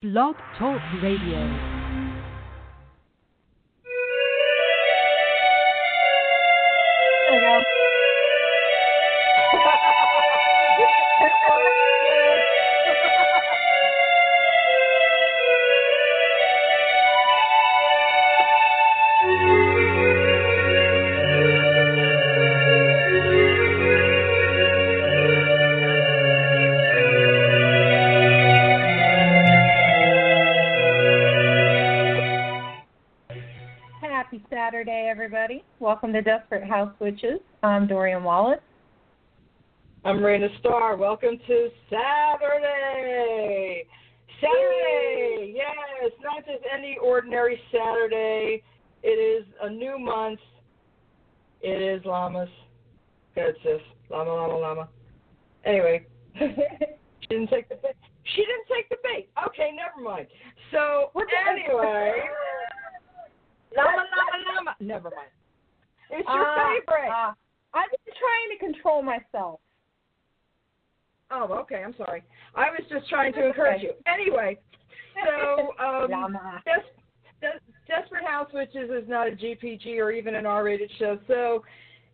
Blog Talk Radio. Welcome to Desperate House Witches. I'm Dorian Wallace. I'm Raina Starr. Welcome to Saturday. Saturday, yes, not just any ordinary Saturday. It is a new month. It is llamas. Good sis, llama, llama, llama. Anyway, she didn't take the bait. She didn't take the bait. Okay, never mind. So anyway, llama, llama, llama. Never mind. It's your Ah, favorite. ah. I've been trying to control myself. Oh, okay. I'm sorry. I was just trying to encourage you. Anyway, so um. Des- Des- Desperate House Witches is not a GPG or even an R-rated show. So,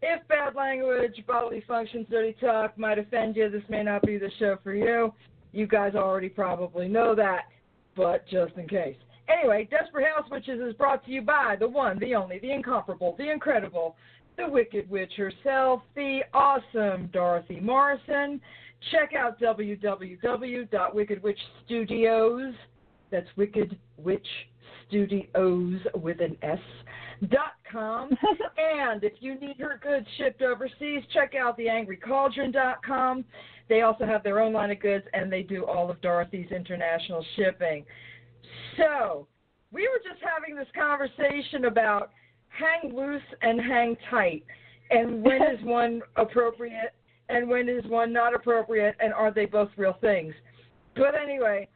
if bad language, bodily functions, dirty talk might offend you, this may not be the show for you. You guys already probably know that, but just in case. Anyway, Desperate House Witches is brought to you by the one, the only, the incomparable, the incredible, the Wicked Witch herself, the awesome Dorothy Morrison. Check out www.wickedwitchstudios. That's Wicked Witch Studios with an S. Dot com. and if you need her goods shipped overseas, check out theangrycauldron.com. They also have their own line of goods, and they do all of Dorothy's international shipping. So, we were just having this conversation about hang loose and hang tight, and when is one appropriate and when is one not appropriate, and are they both real things? But anyway,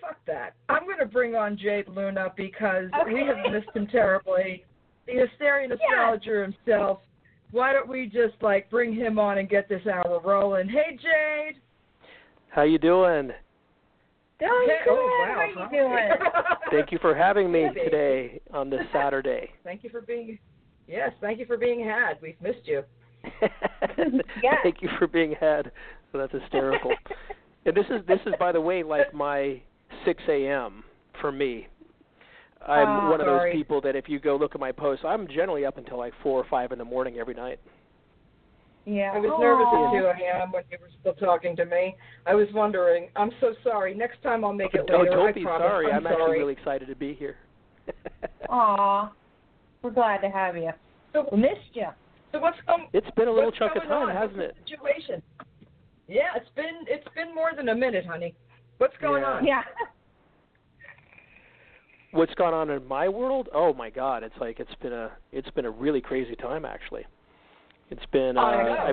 fuck that. I'm going to bring on Jade Luna because we have missed him terribly. The Asterian astrologer himself. Why don't we just like bring him on and get this hour rolling? Hey, Jade. How you doing? Doing Hey- good. oh, wow, How you doing? Thank you for having me Yeah, today on this Saturday. Thank you for being. Yes, thank you for being had. We've missed you. Yeah. Thank you for being had. So that's hysterical. and this is this is by the way like my 6 a.m. for me. I'm Oh, one of those people that if you go look at my posts, I'm generally up until like four or five in the morning every night. Yeah. I was Aw. nervous at 2 a.m. when you were still talking to me. I was wondering. I'm so sorry. Next time I'll make it Oh, later. don't I be promise. sorry. I'm, actually sorry. really excited to be here. Aw. We're glad to have you. So, We missed you. so what's going? It's been a little chunk of time, on? hasn't it? the Situation. Yeah, it's been it's been more than a minute, honey. What's going Yeah. on? Yeah. What's gone on in my world? Oh my God! It's like it's been a it's been a really crazy time actually. It's been. Uh, I.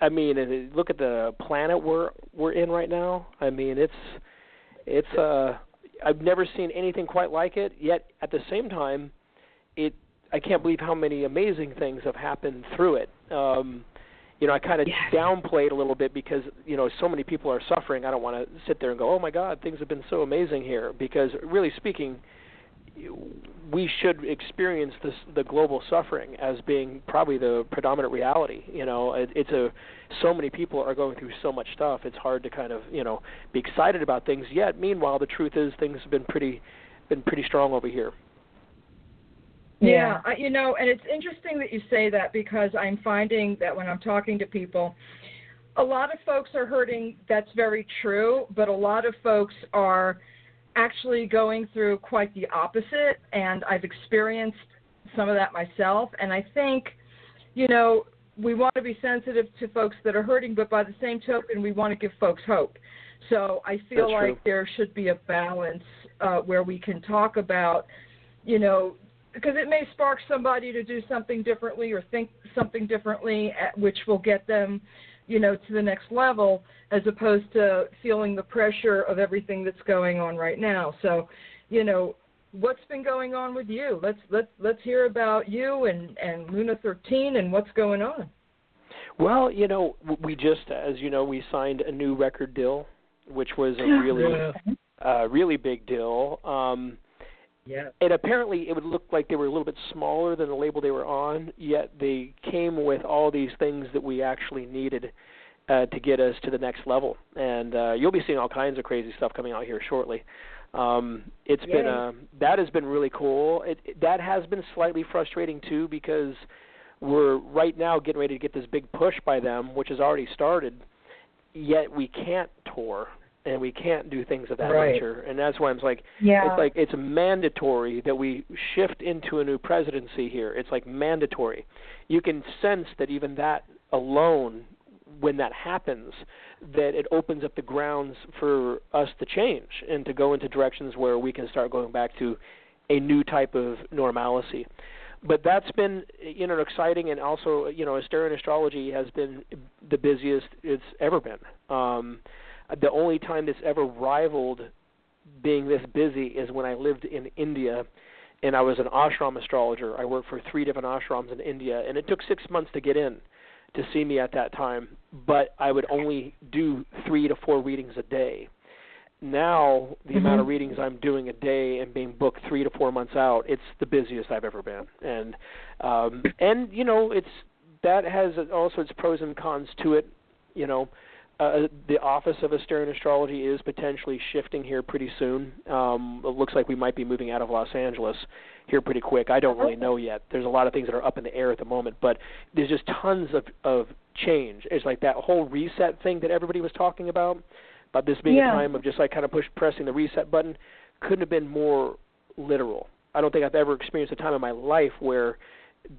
I, I mean, look at the planet we're we're in right now. I mean, it's it's. uh I've never seen anything quite like it. Yet at the same time, it. I can't believe how many amazing things have happened through it. Um, you know, I kind of Yes. downplayed a little bit because you know so many people are suffering. I don't want to sit there and go, "Oh my God, things have been so amazing here." Because really speaking, we should experience this the global suffering as being probably the predominant reality. You know, it, it's a so many people are going through so much stuff. It's hard to kind of you know be excited about things. Yet, meanwhile, the truth is things have been pretty been pretty strong over here. Yeah, I, you know, and it's interesting that you say that because I'm finding that when I'm talking to people, a lot of folks are hurting. That's very true, but a lot of folks are actually going through quite the opposite, and I've experienced some of that myself. And I think, you know, we want to be sensitive to folks that are hurting, but by the same token, we want to give folks hope. So I feel That's like true. there should be a balance uh, where we can talk about, you know, because it may spark somebody to do something differently or think something differently, at, which will get them, you know, to the next level, as opposed to feeling the pressure of everything that's going on right now. So, you know, what's been going on with you? Let's let's let's hear about you and and Luna 13 and what's going on. Well, you know, we just, as you know, we signed a new record deal, which was a really a really big deal. Um, yeah. and apparently it would look like they were a little bit smaller than the label they were on, yet they came with all these things that we actually needed uh, to get us to the next level. And uh, you'll be seeing all kinds of crazy stuff coming out here shortly. Um, it's Yay. been uh, that has been really cool. It, it, that has been slightly frustrating too because we're right now getting ready to get this big push by them, which has already started. Yet we can't tour and we can't do things of that Right. nature, and that's why I'm like, Yeah. it's like it's mandatory that we shift into a new presidency here. It's like mandatory. You can sense that even that alone, when that happens, that it opens up the grounds for us to change and to go into directions where we can start going back to a new type of normalcy. But that's been you know exciting, and also you know Asterian astrology has been the busiest it's ever been. Um, the only time it's ever rivaled being this busy is when I lived in India and I was an ashram astrologer. I worked for three different ashrams in India and it took 6 months to get in to see me at that time, but I would only do 3 to 4 readings a day. Now, the amount of readings I'm doing a day and being booked 3 to 4 months out, it's the busiest I've ever been. And um and you know, it's that has also its pros and cons to it, you know uh, the office of Asterian Astrology is potentially shifting here pretty soon. Um, it looks like we might be moving out of Los Angeles here pretty quick. I don't really know yet. There's a lot of things that are up in the air at the moment, but there's just tons of of change. It's like that whole reset thing that everybody was talking about, about this being Yeah. a time of just like kind of push pressing the reset button. Couldn't have been more literal. I don't think I've ever experienced a time in my life where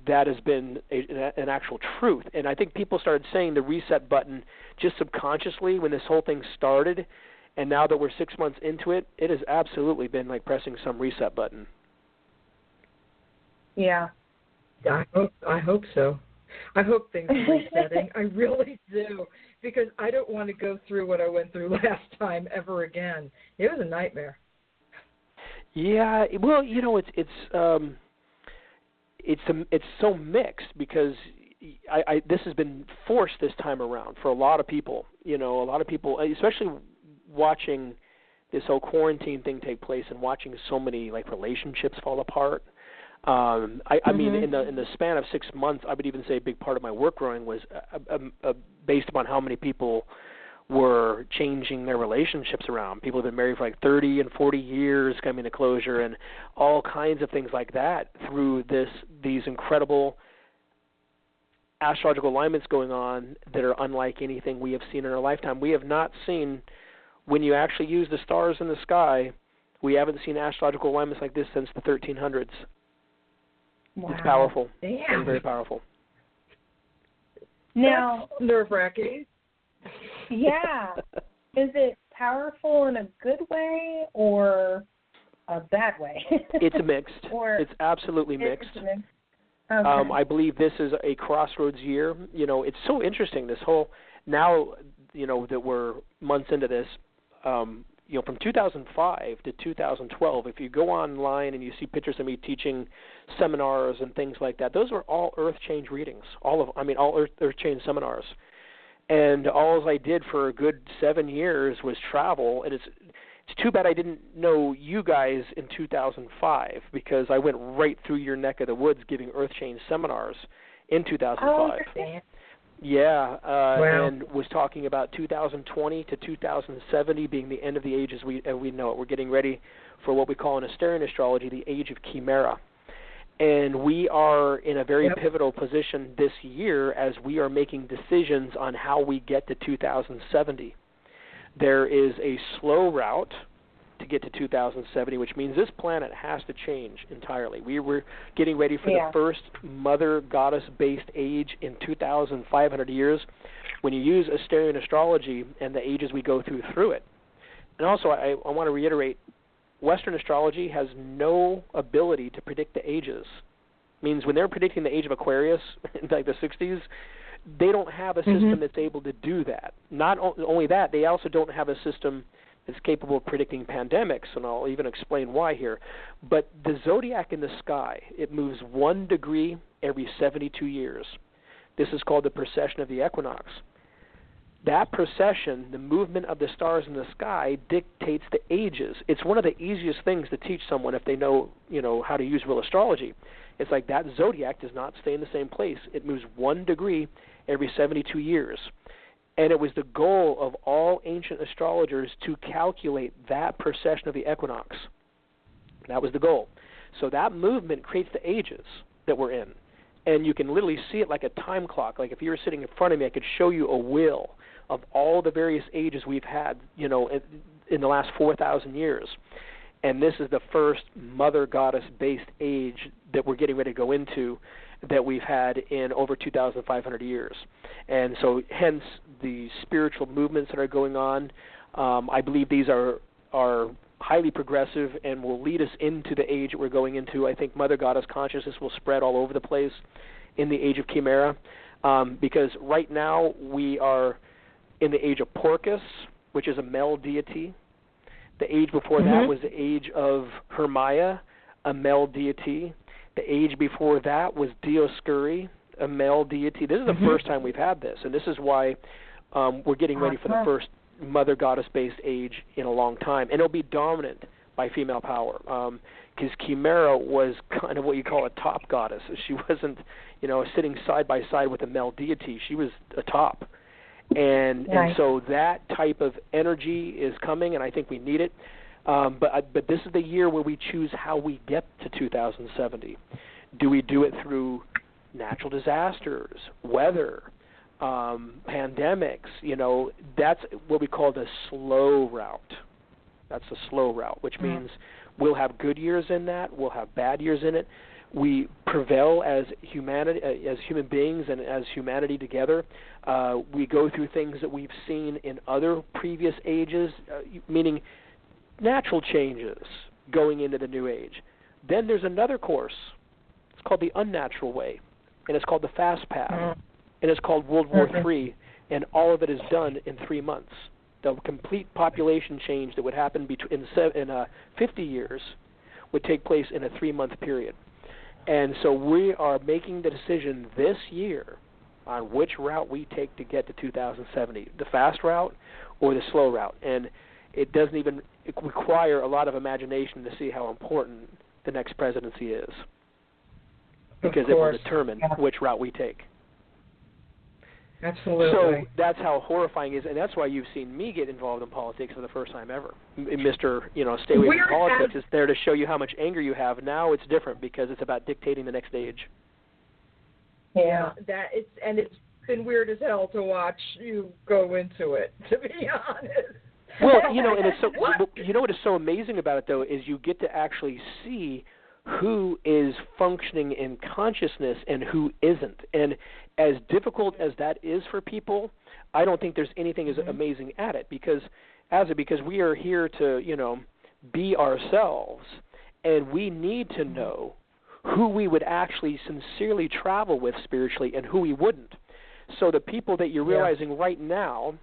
that has been a, an actual truth. And I think people started saying the reset button just subconsciously when this whole thing started. And now that we're six months into it, it has absolutely been like pressing some reset button. yeah. I hope I hope so. I hope things are resetting. I really do because I don't want to go through what I went through last time ever again. It was a nightmare. Yeah, well, you know, it's it's um, it's um, it's so mixed because I, I this has been forced this time around for a lot of people. You know, a lot of people, especially watching this whole quarantine thing take place and watching so many like relationships fall apart. Um, I, I mean, Mhm. in the in the span of six months, I would even say a big part of my work growing was uh, uh, uh, based upon how many people were changing their relationships around. People have been married for like 30 and 40 years coming to closure and all kinds of things like that through this these incredible astrological alignments going on that are unlike anything we have seen in our lifetime. We have not seen when you actually use the stars in the sky, we haven't seen astrological alignments like this since the 1300s. Wow. It's powerful. Very, very powerful. Now, nerve wracking. Yeah. Is it powerful in a good way or a bad way? it's mixed. Or It's absolutely it's mixed. mixed. Okay. Um, I believe this is a crossroads year. You know, it's so interesting. This whole now, you know, that we're months into this. Um, you know, from 2005 to 2012, if you go online and you see pictures of me teaching seminars and things like that, those were all Earth Change readings. All of, I mean, all Earth, Earth Change seminars. And all I did for a good seven years was travel, and it's it's too bad I didn't know you guys in 2005 because I went right through your neck of the woods giving Earth Change seminars in 2005. oh, Yeah, uh, Wow. and was talking about 2020 to 2070 being the end of the age as we uh, we know it. We're getting ready for what we call in Asterian astrology the age of Chimera. And we are in a very Yep. pivotal position this year as we are making decisions on how we get to 2070. There is a slow route to get to 2070, which means this planet has to change entirely. We were getting ready for Yeah. the first mother goddess based age in 2,500 years when you use Asterian astrology and the ages we go through through it. And also, I, I want to reiterate Western astrology has no ability to predict the ages. Means when they're predicting the age of Aquarius in like the 60s, they don't have a system Mhm. that's able to do that. Not o- only that, they also don't have a system that's capable of predicting pandemics, and I'll even explain why here. But the zodiac in the sky, it moves one degree every 72 years. This is called the precession of the equinox. That precession, the movement of the stars in the sky, dictates the ages. It's one of the easiest things to teach someone if they know, you know, how to use real astrology. It's like that zodiac does not stay in the same place. It moves one degree every 72 years. And it was the goal of all ancient astrologers to calculate that precession of the equinox. That was the goal. So that movement creates the ages that we're in. And you can literally see it like a time clock. Like if you were sitting in front of me, I could show you a wheel of all the various ages we've had, you know, in, the last 4,000 years. And this is the first mother goddess based age that we're getting ready to go into that we've had in over 2,500 years. And so, hence, the spiritual movements that are going on, um, I believe these are, are highly progressive and will lead us into the age that we're going into. I think Mother Goddess consciousness will spread all over the place in the age of Chimera um, because right now we are in the age of Porcus, which is a male deity. The age before mm-hmm. that was the age of Hermia, a male deity. The age before that was Dioscuri, a male deity. This is the mm-hmm. first time we've had this, and this is why um, we're getting ready for the first mother goddess based age in a long time, and it'll be dominant by female power. Because um, Chimera was kind of what you call a top goddess. She wasn't, you know, sitting side by side with a male deity. She was a top and right. and so that type of energy is coming, and I think we need it. Um, but but this is the year where we choose how we get to 2070. Do we do it through natural disasters, weather, um, pandemics? You know, that's what we call the slow route. That's the slow route, which mm-hmm. means we'll have good years in that, we'll have bad years in it, we prevail as humanity, as human beings, and as humanity together. Uh, we go through things that we've seen in other previous ages, uh, meaning natural changes going into the new age. Then there's another course. It's called the unnatural way, and it's called the fast path, mm-hmm. and it's called World War III, and all of it is done in three months. The complete population change that would happen between in, in uh, 50 years would take place in a three-month period. And so we are making the decision this year on which route we take to get to 2070, the fast route or the slow route. And it doesn't even require a lot of imagination to see how important the next presidency is. Because it will determine yeah. which route we take. Absolutely. So that's how horrifying it is, and that's why you've seen me get involved in politics for the first time ever. Mr. You know, stay away from politics is there to show you how much anger you have. Now it's different because it's about dictating the next age. Yeah. that it's and it's been weird as hell to watch you go into it. To be honest. Well, you know, and it's so you know what is so amazing about it though is you get to actually see who is functioning in consciousness and who isn't. And as difficult as that is for people, I don't think there's anything as Mhm. amazing at it because as it because we are here to, you know, be ourselves and we need to know who we would actually sincerely travel with spiritually and who we wouldn't. So the people that you're Yeah. realizing right now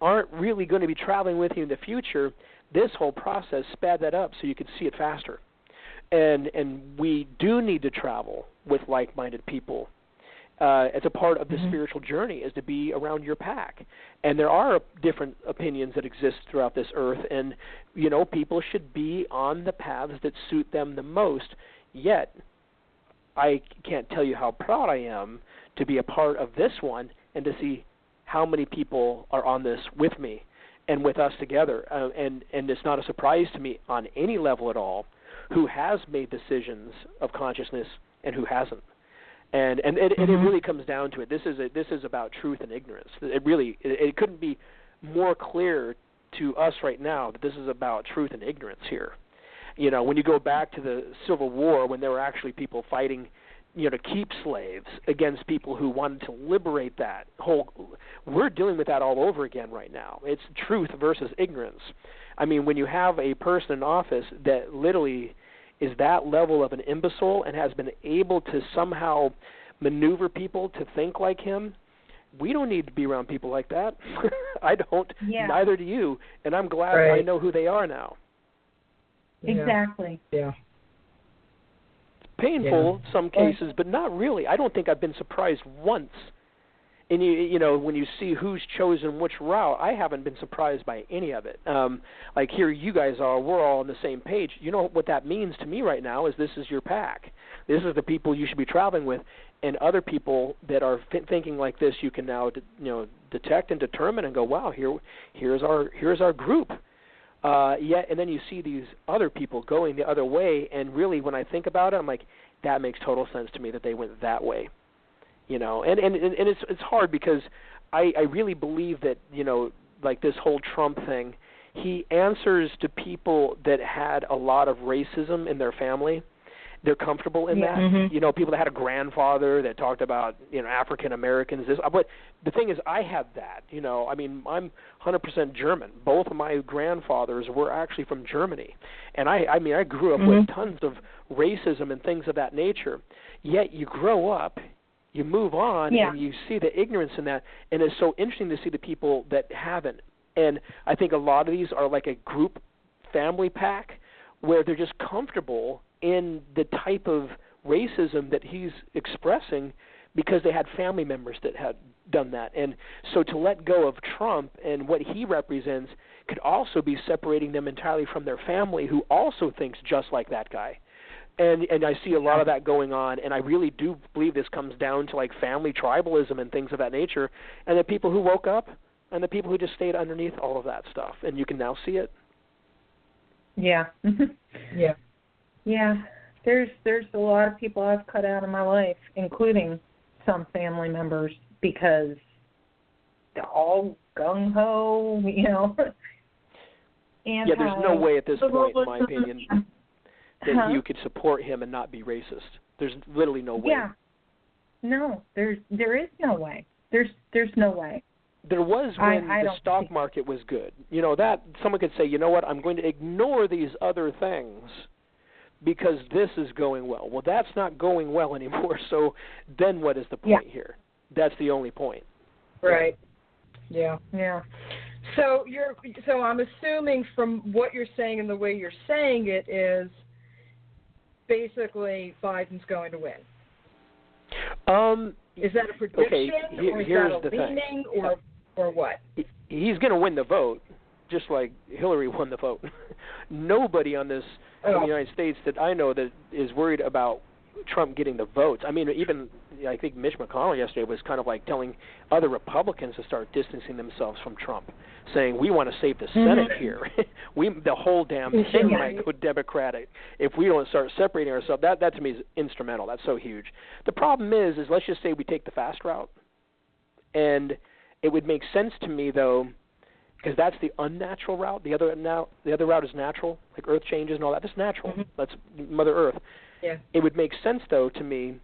aren't really going to be traveling with you in the future. This whole process sped that up so you could see it faster. And and we do need to travel with like-minded people uh, as a part of the Mhm. spiritual journey is to be around your pack. And there are different opinions that exist throughout this earth, and you know people should be on the paths that suit them the most. Yet, I can't tell you how proud I am to be a part of this one and to see how many people are on this with me and with us together. Uh, and and it's not a surprise to me on any level at all who has made decisions of consciousness and who hasn't. And and it, and it Mhm. really comes down to it. This is a, this is about truth and ignorance. It really it, it couldn't be more clear to us right now that this is about truth and ignorance here. You know, when you go back to the Civil War, when there were actually people fighting, you know, to keep slaves against people who wanted to liberate that whole, we're dealing with that all over again right now. It's truth versus ignorance. I mean, when you have a person in office that literally is that level of an imbecile and has been able to somehow maneuver people to think like him, we don't need to be around people like that. I don't. Yeah. Neither do you. And I'm glad Right. I know who they are now. Exactly. Yeah. Painful in some cases, but not really. I don't think I've been surprised once and you you know when you see who's chosen which route, I haven't been surprised by any of it. Um, like here, you guys are, we're all on the same page. You know what that means to me right now is this is your pack. This is the people you should be traveling with, and other people that are f- thinking like this, you can now de- you know detect and determine and go, wow, here here's our here's our group. Uh, yet, and then you see these other people going the other way, and really, when I think about it, I'm like, that makes total sense to me that they went that way you know and and and it's it's hard because i i really believe that you know like this whole trump thing he answers to people that had a lot of racism in their family. They're comfortable in Yeah. that. Mhm. you know people that had a grandfather that talked about you know african americans this but the thing is i have that you know. I mean i'm 100% german. Both of my grandfathers were actually from germany. And i i mean i grew up with tons of racism and things of that nature. Yet you grow up you move on Yeah. and you see the ignorance in that. And it's so interesting to see the people that haven't. And i think a lot of these are like a group family pack where they're just comfortable in the type of racism that he's expressing because they had family members that had done that. And so to let go of trump and what he represents could also be separating them entirely from their family who also thinks just like that guy and and I see a lot of that going on, and I really do believe this comes down to like family tribalism and things of that nature, and the people who woke up and the people who just stayed underneath all of that stuff, and you can now see it. Yeah. Mm-hmm. Yeah. yeah. There's there's a lot of people I've cut out of my life, including some family members, because they're all gung ho, you know. And yeah, there's no way at this point, in my opinion, that Huh? you could support him and not be racist. There's literally no way. Yeah. No, there's there is no way. There's there's no way. There was when I the stock think- market was good. You know that someone could say, you know what, I'm going to ignore these other things because this is going well. Well, that's not going well anymore. So then, what is the Yeah. point here? That's the only point. Right. Yeah. Yeah. So you're so I'm assuming from what you're saying and the way you're saying it is basically Biden's going to win. Um, Is that a prediction Okay, he- or is here's that a the thing. leaning or or what? he- he's going to win the vote, just like Hillary won the vote. Nobody on this in the Oh. United States that I know that is worried about Trump getting the votes. I mean, even I think Mitch McConnell yesterday was kind of like telling other Republicans to start distancing themselves from Trump, saying we want to save the Senate Mhm. here. we the whole damn thing might go Democratic if we don't start separating ourselves. That that to me is instrumental. That's so huge. The problem is, is let's just say we take the fast route, and it would make sense to me though because that's the unnatural route. The other now the other route is natural, like Earth changes and all that. That's natural. Mhm. That's Mother Earth. Yeah. It would make sense though to me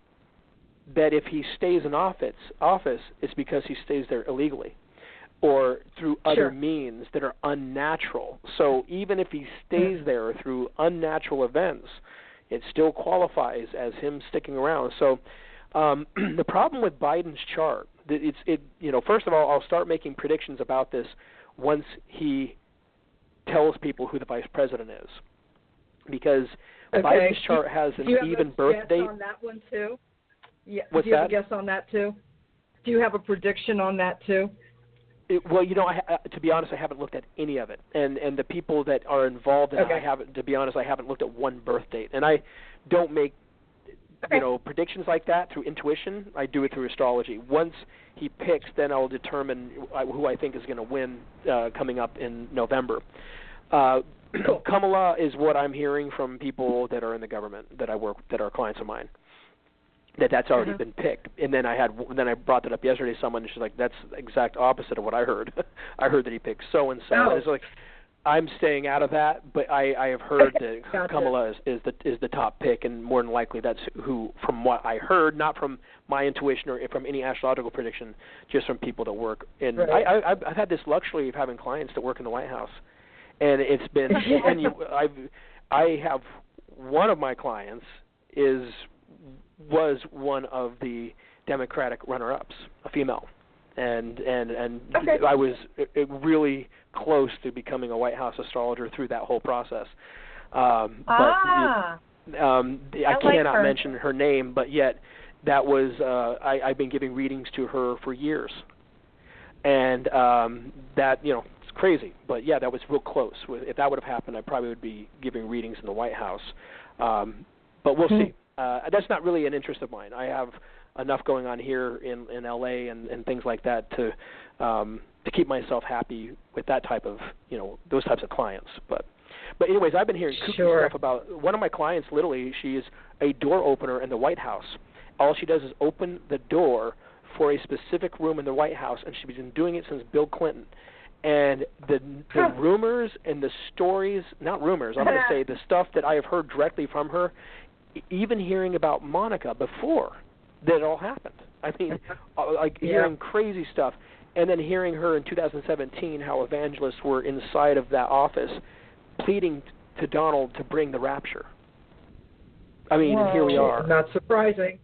that if he stays in office, office, it's because he stays there illegally, or through other Sure. means that are unnatural. So even if he stays there through unnatural events, it still qualifies as him sticking around. So um, the problem with Biden's chart, it's it you know first of all I'll start making predictions about this once he tells people who the vice president is, because Okay. Biden's chart has an Do you have even a birth guess date. on that one too? Yeah. What's Do you have that? a guess on that too? Do you have a prediction on that too? It, well, you know, I, uh, to be honest, I haven't looked at any of it, and and the people that are involved in it, I haven't. To be honest, I haven't looked at one birth date, and I don't make Okay. you know predictions like that through intuition. I do it through astrology. Once he picks, then I'll determine who I think is going to win uh, coming up in November. Uh. Kamala is what I'm hearing from people that are in the government that I work that are clients of mine. That that's already Mhm. been picked, and then I had then I brought that up yesterday. to Someone and she's like, "That's the exact opposite of what I heard. I heard that he picked so and so." Oh. It's like I'm staying out of that, but I I have heard that Gotcha. Kamala is, is the is the top pick, and more than likely that's who, from what I heard, not from my intuition or from any astrological prediction, just from people that work. And Right. I, I I've I've had this luxury of having clients that work in the White House, and it's been and you I've I have one of my clients is was one of the Democratic runner-ups, a female, and and and Okay. I was really close to becoming a White House astrologer through that whole process. Um, but ah. um, I, I like cannot her. mention her name, but yet that was uh, I, I've been giving readings to her for years, and um, that you know it's crazy, but yeah, that was real close. If that would have happened, I probably would be giving readings in the White House. Um, but we'll Hmm. see. Uh, that's not really an interest of mine. I have enough going on here in in LA and and things like that to um to keep myself happy with that type of you know those types of clients but but anyways i've been hearing kooky Sure. stuff about one of my clients literally she is a door opener in the white house all she does is open the door for a specific room in the white house and she's been doing it since bill clinton and the the rumors and the stories not rumors i'm going to say the stuff that i have heard directly from her even hearing about monica before that it all happened i mean uh, like Yeah. hearing crazy stuff and then hearing her in 2017 how evangelists were inside of that office pleading to Donald to bring the rapture. I mean, and here we are. Not surprising.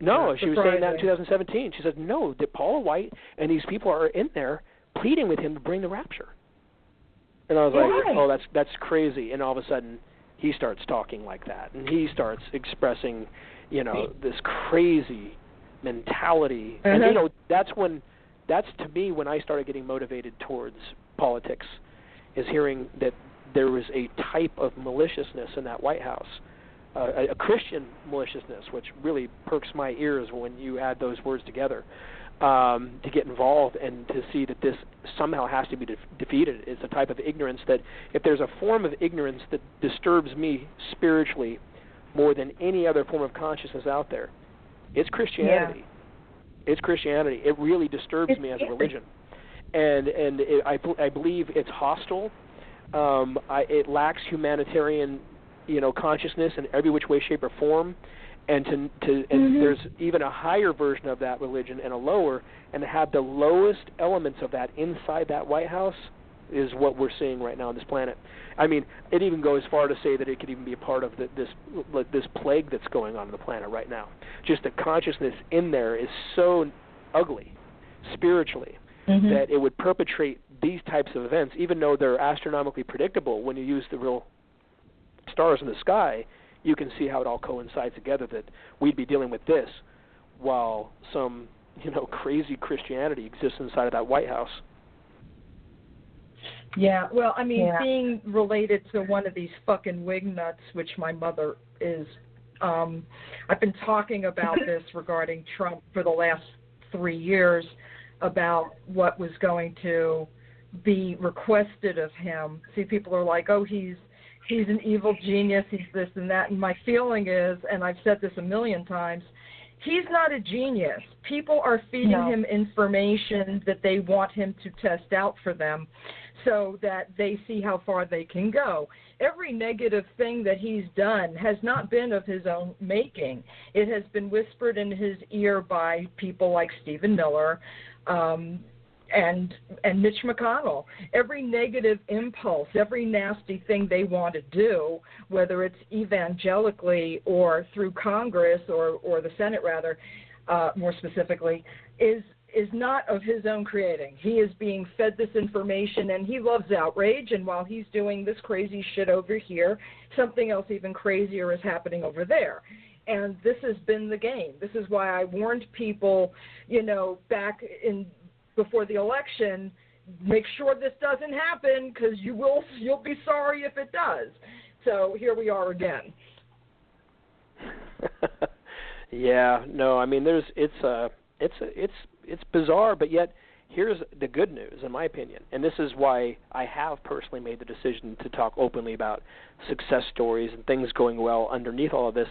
No, Not she was saying that in 2017. She said, "No, that Paula White and these people are in there pleading with him to bring the rapture." And I was like. "Oh, that's that's crazy." And all of a sudden, he starts talking like that, and he starts expressing, you know, this crazy mentality. And you Uh-huh. know, that's when that's to me when I started getting motivated towards politics, is hearing that there was a type of maliciousness in that White House uh, a, a Christian maliciousness, which really perks my ears when you add those words together. Um, to get involved and to see that this somehow has to be de- defeated is a type of ignorance that, if there's a form of ignorance that disturbs me spiritually more than any other form of consciousness out there, it's Christianity. It's Christianity. It really disturbs It's me as a religion, and and it, I I believe it's hostile. Um, I, it lacks humanitarian you know consciousness in every which way shape or form and to to and Mhm. there's even a higher version of that religion and a lower and to have the lowest elements of that inside that white house is what we're seeing right now on this planet i mean it even goes far to say that it could even be a part of the, this like this plague that's going on on the planet right now just the consciousness in there is so ugly spiritually Mhm. that it would perpetrate these types of events, even though they're astronomically predictable when you use the real stars in the sky, you can see how it all coincides together that we'd be dealing with this while some, you know, crazy Christianity exists inside of that White House. Yeah, well, I mean, Yeah. being related to one of these fucking wig nuts, which my mother is, um, I've been talking about this regarding Trump for the last three years about what was going to be requested of him. See, people are like, oh, he's he's an evil genius, he's this and that, and my feeling is, and I've said this a million times, he's not a genius. People are feeding No. him information that they want him to test out for them so that they see how far they can go. Every negative thing that he's done has not been of his own making. It has been whispered in his ear by people like Stephen Miller um, and and Mitch McConnell. Every negative impulse, every nasty thing they want to do, whether it's evangelically or through Congress or or the Senate rather, uh, more specifically, is is not of his own creating. He is being fed this information and he loves outrage and while he's doing this crazy shit over here, something else even crazier is happening over there. And this has been the game. This is why I warned people, you know, back in before the election, make sure this doesn't happen cuz you will you'll be sorry if it does. So here we are again. yeah, no, I mean there's it's uh it's it's it's bizarre, but yet here's the good news in my opinion. And this is why I have personally made the decision to talk openly about success stories and things going well underneath all of this.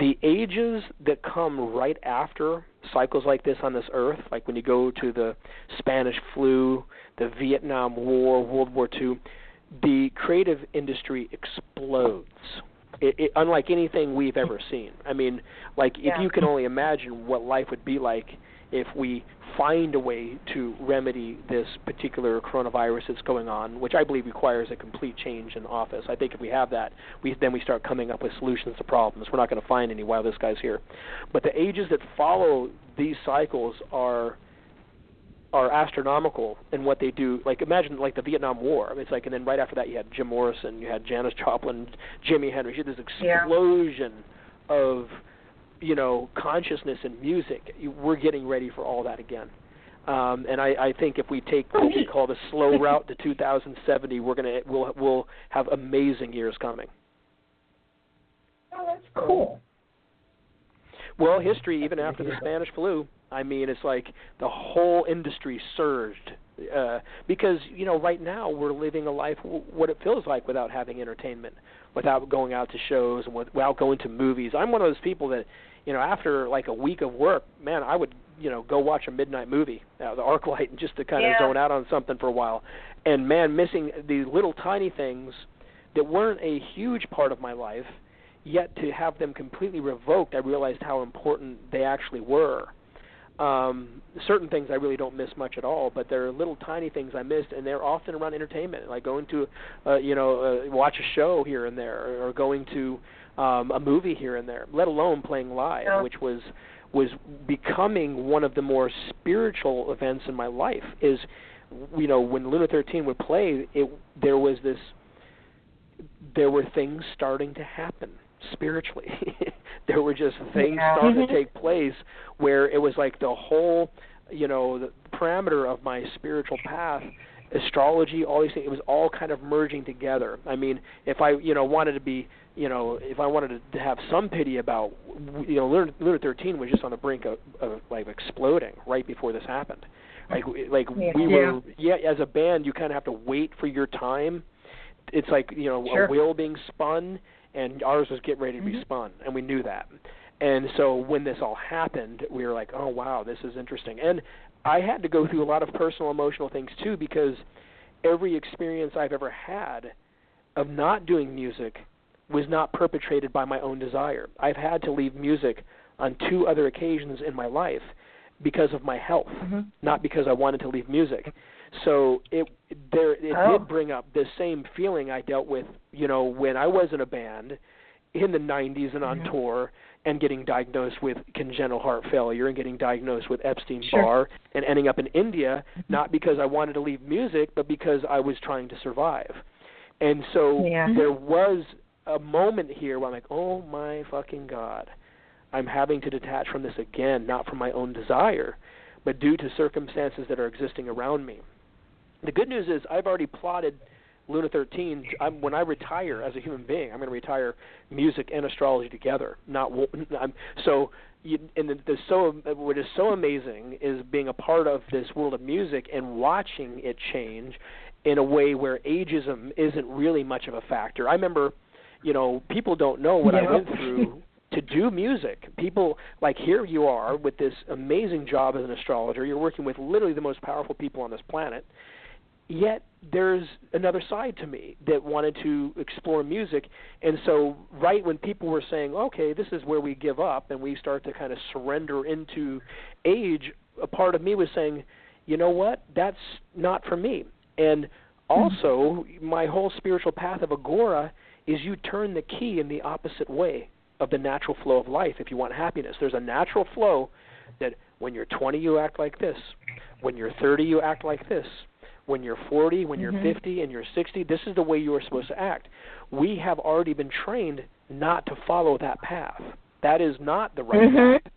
The ages that come right after cycles like this on this earth, like when you go to the Spanish flu, the Vietnam War, World War II, the creative industry explodes. It, it, unlike anything we've ever seen. I mean, like Yeah. if you can only imagine what life would be like if we find a way to remedy this particular coronavirus that's going on, which I believe requires a complete change in office. I think if we have that, we then we start coming up with solutions to problems. We're not going to find any while this guy's here. But the ages that follow these cycles are are astronomical in what they do. Like imagine like the Vietnam War. I mean, it's like, and then right after that you had Jim Morrison, you had Janis Joplin, Jimi Hendrix. You had this Yeah. explosion of you know consciousness and music, we're getting ready for all that again. Um, and I, I think if we take what we call the slow route to 2070, we're gonna we'll we'll have amazing years coming. Oh, that's cool. Well, history even after the Spanish flu. I mean, it's like the whole industry surged uh, because you know right now we're living a life w- what it feels like without having entertainment, without going out to shows and without going to movies. I'm one of those people that you know after like a week of work, man, I would you know go watch a midnight movie, uh, the ArcLight, and just to kind yeah. of zone out on something for a while. And man, missing these little tiny things that weren't a huge part of my life yet to have them completely revoked, I realized how important they actually were. Um, certain things I really don't miss much at all, but there are little tiny things I missed, and they're often around entertainment, like going to, uh, you know, uh, watch a show here and there, or going to um, a movie here and there. Let alone playing live, yeah. which was was becoming one of the more spiritual events in my life. Is you know when Luna 13 would play, it there was this, there were things starting to happen spiritually. there were just things yeah. starting mm-hmm. to take place where it was like the whole, you know, the parameter of my spiritual path, astrology, all these things. It was all kind of merging together. I mean, if I, you know, wanted to be, you know, if I wanted to, have some pity about, you know, Luna, Luna 13 was just on the brink of, of like exploding right before this happened. Like, like yeah. we were, yeah. As a band, you kind of have to wait for your time. It's like you know sure. a wheel being spun and ours was getting ready to be mm-hmm. spun, and we knew that. And so when this all happened, we were like, "Oh wow, this is interesting." And I had to go through a lot of personal emotional things too because every experience I've ever had of not doing music was not perpetrated by my own desire. I've had to leave music on two other occasions in my life because of my health, mm-hmm. not because I wanted to leave music. So it there it oh. did bring up the same feeling I dealt with, you know, when I was in a band in the 90s and on mm-hmm. tour and getting diagnosed with congenital heart failure and getting diagnosed with Epstein-Barr sure. and ending up in India mm-hmm. not because I wanted to leave music but because I was trying to survive. And so yeah. there was a moment here where I'm like, "Oh my fucking god. I'm having to detach from this again, not from my own desire, but due to circumstances that are existing around me." The good news is I've already plotted Luna 13. I'm, when I retire as a human being, I'm going to retire music and astrology together. Not I'm, so. You, and the, the so what is so amazing is being a part of this world of music and watching it change in a way where ageism isn't really much of a factor. I remember, you know, people don't know what yeah. I went through to do music. People like here you are with this amazing job as an astrologer. You're working with literally the most powerful people on this planet yet there's another side to me that wanted to explore music. And so right when people were saying okay this is where we give up and we start to kind of surrender into age a part of me was saying you know what? That's not for me. And hmm. also my whole spiritual path of Aghora is you turn the key in the opposite way of the natural flow of life. If you want happiness there's a natural flow that when you're 20 you act like this. When you're 30 you act like this when you're 40, when mm-hmm. you're 50, and you're 60. This is the way you are supposed to act. We have already been trained not to follow that path. That is not the right mm-hmm. path.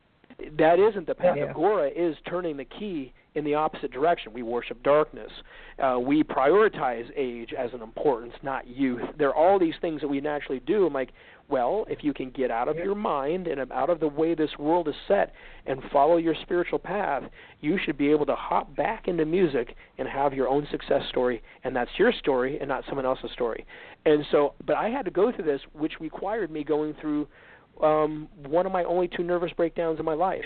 That isn't the path. Yeah. Aghora is turning the key in the opposite direction. We worship darkness. Uh, we prioritize age as an importance, not youth. There are all these things that we naturally do. I'm like, well, if you can get out of your mind and out of the way this world is set and follow your spiritual path, you should be able to hop back into music and have your own success story, and that's your story and not someone else's story. And so, but I had to go through this, which required me going through um one of my only two nervous breakdowns in my life.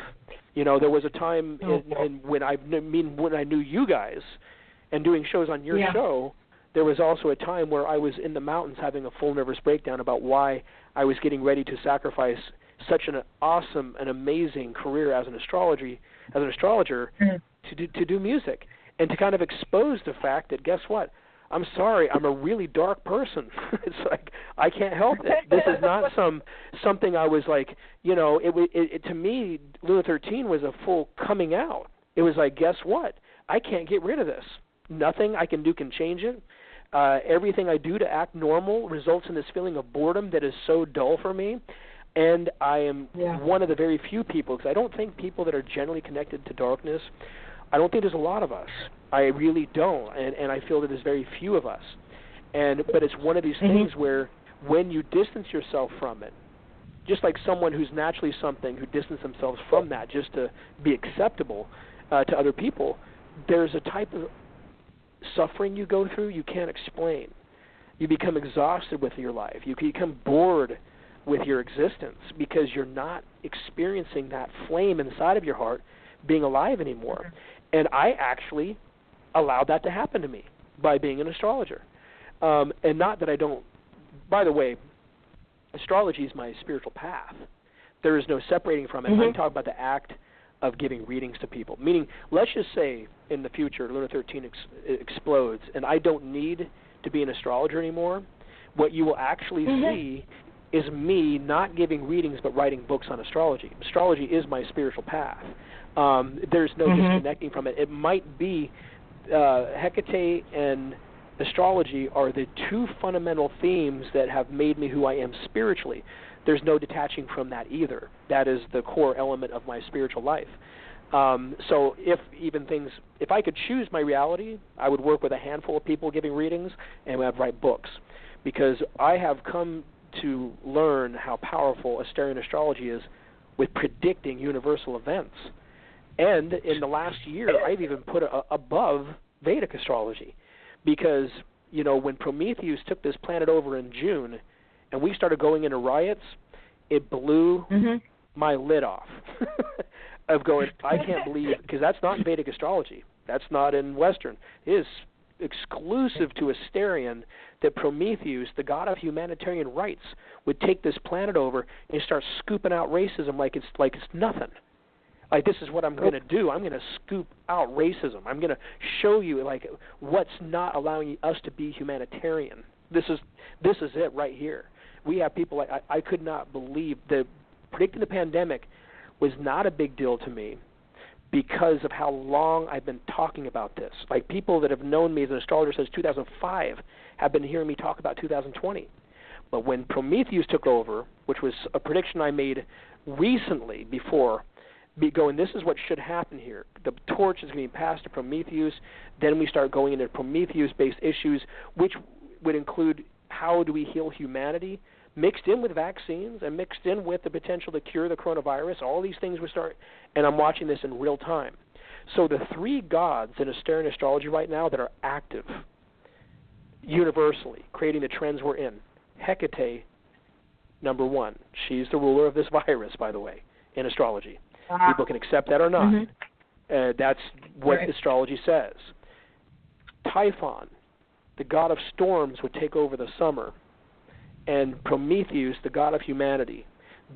You know, there was a time oh, in, in when I mean when I knew you guys and doing shows on your yeah. show, there was also a time where I was in the mountains having a full nervous breakdown about why I was getting ready to sacrifice such an awesome and amazing career as an astrology as an astrologer mm-hmm. to do, to do music and to kind of expose the fact that guess what I'm sorry, I'm a really dark person. it's like I can't help it. This is not some something I was like, you know, it, it, it to me Luna 13 was a full coming out. It was like, guess what? I can't get rid of this. Nothing I can do can change it. Uh, everything I do to act normal results in this feeling of boredom that is so dull for me. and I am Yeah. one of the very few people because I don't think people that are generally connected to darkness. I don't think there's a lot of us. I really don't, and and I feel that there's very few of us. And but it's one of these Mhm. things where when you distance yourself from it, just like someone who's naturally something who distance themselves from that just to be acceptable uh, to other people, there's a type of suffering you go through you can't explain. You become exhausted with your life. You become bored with your existence because you're not experiencing that flame inside of your heart being alive anymore. And I actually allowed that to happen to me by being an astrologer. Um, and not that I don't. By the way, astrology is my spiritual path. There is no separating from it. Mhm. I'm talking about the act of giving readings to people. Meaning, let's just say in the future, Luna 13 ex- explodes, and I don't need to be an astrologer anymore. What you will actually Mhm. see is me not giving readings but writing books on astrology. Astrology is my spiritual path. Um, there's no Mhm. disconnecting from it. It might be uh, Hecate and astrology are the two fundamental themes that have made me who I am spiritually. There's no detaching from that either. That is the core element of my spiritual life. Um, so if even things, if I could choose my reality, I would work with a handful of people giving readings, and I'd write books, because I have come to learn how powerful Asterian astrology is with predicting universal events. And in the last year, I've even put a- above Vedic astrology, because you know when Prometheus took this planet over in June, and we started going into riots, it blew Mhm. my lid off of going I can't believe because that's not in Vedic astrology. That's not in Western. It is exclusive to Asterian that Prometheus, the god of humanitarian rights, would take this planet over and start scooping out racism like it's like it's nothing. Like this is what I'm going to do. I'm going to scoop out racism. I'm going to show you like what's not allowing us to be humanitarian. This is this is it right here. We have people like I, I could not believe the predicting the pandemic was not a big deal to me because of how long I've been talking about this. Like people that have known me as an astrologer since 2005 have been hearing me talk about 2020. But when Prometheus took over, which was a prediction I made recently before, be going, this is what should happen here. The torch is going to be passed to Prometheus. Then we start going into Prometheus-based issues, which would include how do we heal humanity, mixed in with vaccines and mixed in with the potential to cure the coronavirus. All these things would start, and I'm watching this in real time. So the three gods in Asterian astrology right now that are active universally, creating the trends we're in. Hecate, number one. She's the ruler of this virus, by the way, in astrology. People can accept that or not. Mhm. Uh, that's what Right. astrology says. Typhon, the god of storms, would take over the summer, and Prometheus, the god of humanity.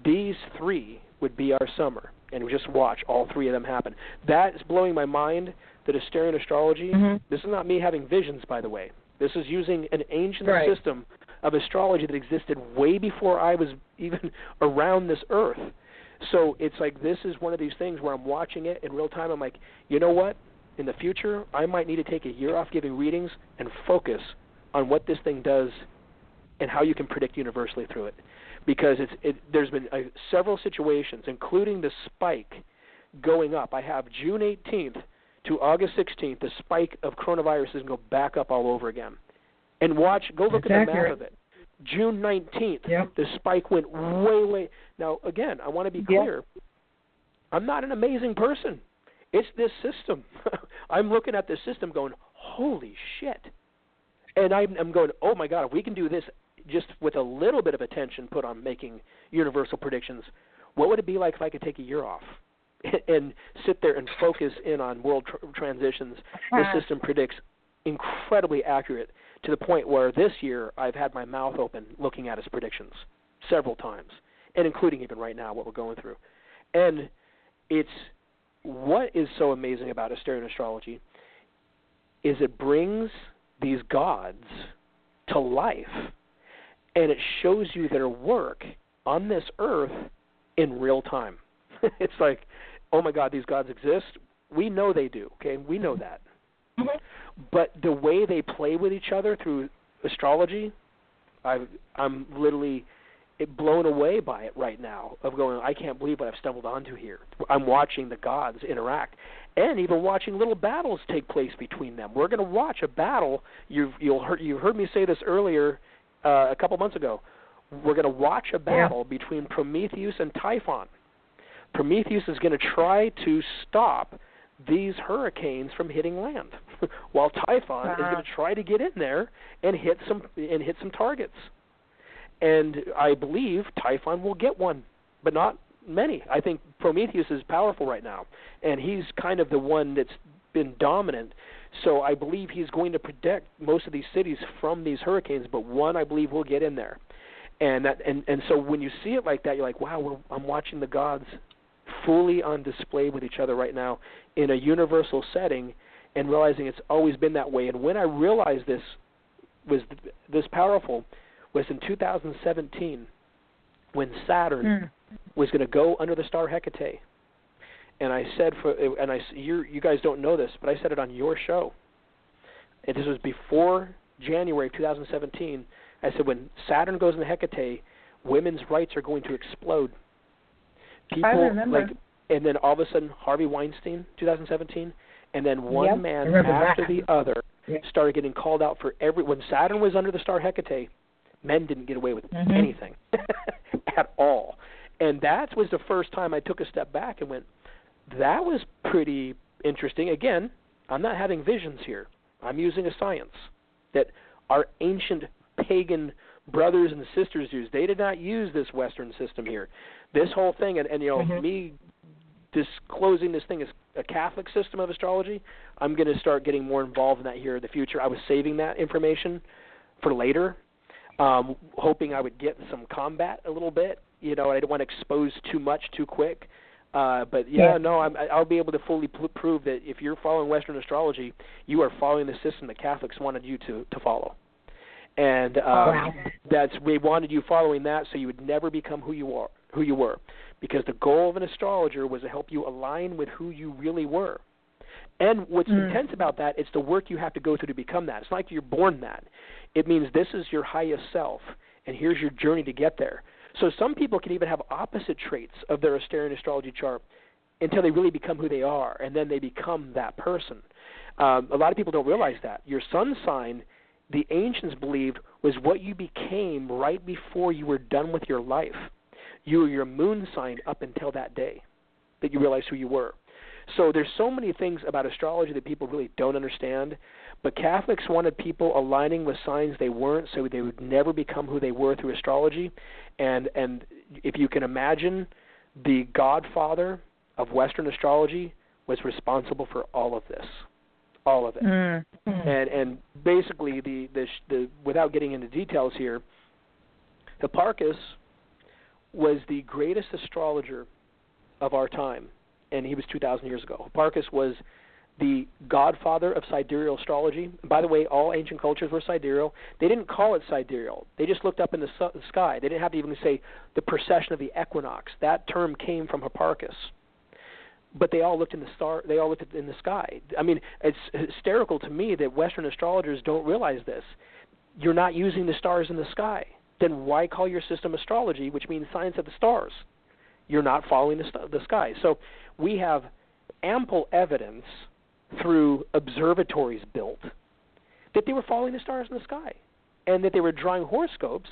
These three would be our summer, and we just watch all three of them happen. That is blowing my mind. That Asterian astrology. Mhm. This is not me having visions, by the way. This is using an ancient Right. system of astrology that existed way before I was even around this earth. So it's like this is one of these things where I'm watching it in real time. I'm like, you know what? In the future, I might need to take a year off giving readings and focus on what this thing does and how you can predict universally through it. Because it's it, there's been uh, several situations, including the spike going up. I have June 18th to August 16th, the spike of coronavirus is going to go back up all over again. And watch, go look That's at the accurate. map of it. June 19th, Yep. the spike went way, way. Now, again, I want to be Yep. clear. I'm not an amazing person. It's this system. I'm looking at this system going, holy shit. And I'm, I'm going, oh my God, if we can do this just with a little bit of attention put on making universal predictions, what would it be like if I could take a year off and sit there and focus in on world tr- transitions? This Uh-huh. system predicts incredibly accurate to the point where this year I've had my mouth open looking at his predictions several times, and including even right now what we're going through. And it's what is so amazing about Asterian astrology is it brings these gods to life, and it shows you their work on this earth in real time. it's like, oh my God, these gods exist. We know they do. Okay, we know that. Mhm. But the way they play with each other through astrology, I I'm literally blown away by it right now of going I can't believe what I've stumbled onto here. I'm watching the gods interact and even watching little battles take place between them. We're going to watch a battle. You've you'll heard you heard me say this earlier uh, a couple months ago. We're going to watch a battle yeah. between Prometheus and Typhon. Prometheus is going to try to stop these hurricanes from hitting land, while Typhon is going to try to get in there and hit some and hit some targets. And I believe Typhon will get one, but not many. I think Prometheus is powerful right now, and he's kind of the one that's been dominant. So I believe he's going to protect most of these cities from these hurricanes, but one I believe will get in there. And that and and so when you see it like that, you're like, wow, we're, I'm watching the gods fully on display with each other right now in a universal setting and realizing it's always been that way. And when I realized this was this powerful was in 2017 when Saturn mm. was going to go under the star Hecate. And I said for and I you you guys don't know this, but I said it on your show. And this was before January of 2017. I said when Saturn goes into Hecate, women's rights are going to explode people I remember. like and then all of a sudden Harvey Weinstein 2017 and then one yep, man after that. the other yep. started getting called out for every when Saturn was under the star Hecate men didn't get away with mm-hmm. anything at all and that was the first time I took a step back and went that was pretty interesting again I'm not having visions here I'm using a science that our ancient pagan brothers and sisters use they did not use this western system here this whole thing, and, and you know, mm-hmm. me disclosing this thing as a Catholic system of astrology, I'm going to start getting more involved in that here in the future. I was saving that information for later, um, hoping I would get some combat a little bit. You know, I didn't want to expose too much too quick. Uh, but yeah, yeah, no, I'm, I'll be able to fully pl- prove that if you're following Western astrology, you are following the system that Catholics wanted you to to follow, and um, wow. that's we wanted you following that so you would never become who you are who you were, because the goal of an astrologer was to help you align with who you really were. And what's mm. intense about that, it's the work you have to go through to become that. It's not like you're born that. It means this is your highest self, and here's your journey to get there. So some people can even have opposite traits of their Asterian astrology chart until they really become who they are, and then they become that person. Um, a lot of people don't realize that. Your sun sign, the ancients believed, was what you became right before you were done with your life you were your moon sign up until that day that you realized who you were. So there's so many things about astrology that people really don't understand. But Catholics wanted people aligning with signs they weren't, so they would never become who they were through astrology. And and if you can imagine, the godfather of Western astrology was responsible for all of this, all of it. Mm-hmm. And and basically the the the without getting into details here, Hipparchus was the greatest astrologer of our time, and he was 2,000 years ago. Hipparchus was the godfather of sidereal astrology. By the way, all ancient cultures were sidereal. They didn't call it sidereal. They just looked up in the, su- the sky. They didn't have to even say the precession of the equinox. That term came from Hipparchus. But they all looked in the star. They all looked in the sky. I mean, it's hysterical to me that Western astrologers don't realize this. You're not using the stars in the sky then why call your system astrology, which means science of the stars? You're not following the, st- the sky. So we have ample evidence through observatories built that they were following the stars in the sky and that they were drawing horoscopes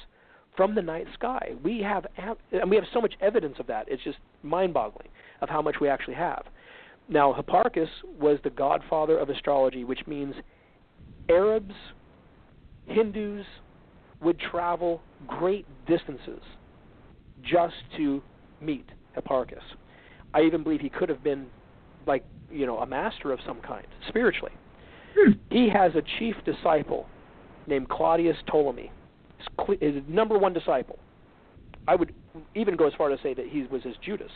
from the night sky. We have and we have so much evidence of that. It's just mind-boggling of how much we actually have. Now, Hipparchus was the godfather of astrology, which means Arabs, Hindus, would travel great distances just to meet Hipparchus. I even believe he could have been like, you know, a master of some kind, spiritually. Hmm. He has a chief disciple named Claudius Ptolemy, his number one disciple. I would even go as far to say that he was his Judas.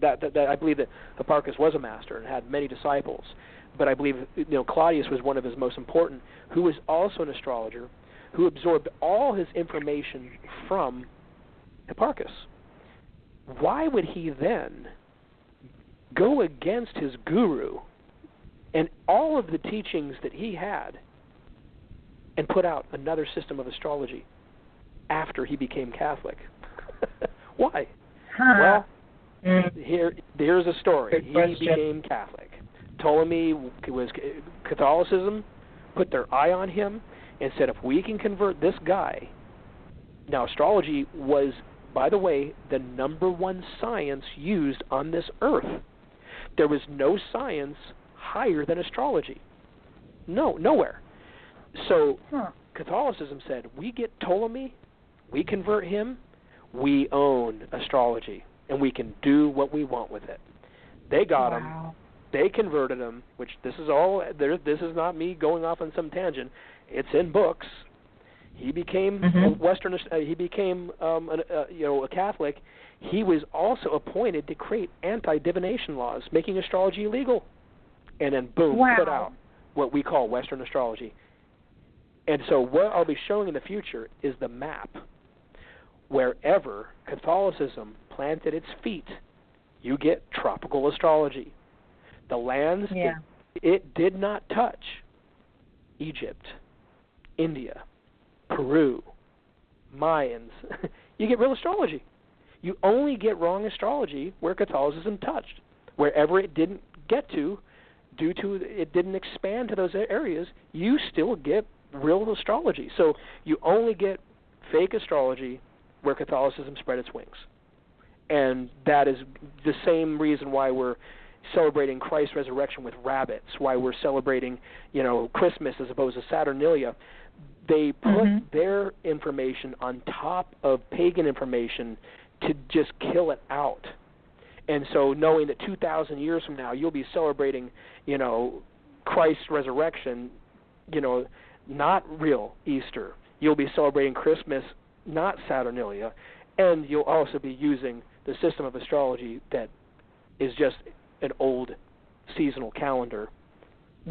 That, that, that I believe that Hipparchus was a master and had many disciples, but I believe you know Claudius was one of his most important, who was also an astrologer who absorbed all his information from Hipparchus. Why would he then go against his guru and all of the teachings that he had and put out another system of astrology after he became Catholic. Why? Huh. Well, Mm. here here's a story. He became Catholic. Ptolemy was Catholicism put their eye on him and said, if we can convert this guy. Now, astrology was, by the way, the number one science used on this earth. There was no science higher than astrology. No, nowhere. So Huh. Catholicism said, we get Ptolemy, we convert him, we own astrology, and we can do what we want with it. They got him. They converted him, which this is all. This is not me going off on some tangent. It's in books. He became a Mhm. Western. Uh, he became, um, an, uh, you know, a Catholic. He was also appointed to create anti-divination laws, making astrology illegal. And then, boom, Wow. put out what we call Western astrology. And so, what I'll be showing in the future is the map. Wherever Catholicism planted its feet, you get tropical astrology. The lands Yeah. it, it did not touch Egypt, India, Peru, Mayans. you get real astrology. You only get wrong astrology where Catholicism touched. Wherever it didn't get to, due to it didn't expand to those areas, you still get real astrology. So you only get fake astrology where Catholicism spread its wings. And that is the same reason why we're celebrating Christ's resurrection with rabbits, why we're celebrating, you know, Christmas as opposed to Saturnalia. They put Mhm. their information on top of pagan information to just kill it out. And so knowing that 2000 years from now you'll be celebrating, you know, Christ's resurrection, you know, not real Easter. You'll be celebrating Christmas, not Saturnalia, and you'll also be using the system of astrology that is just an old seasonal calendar.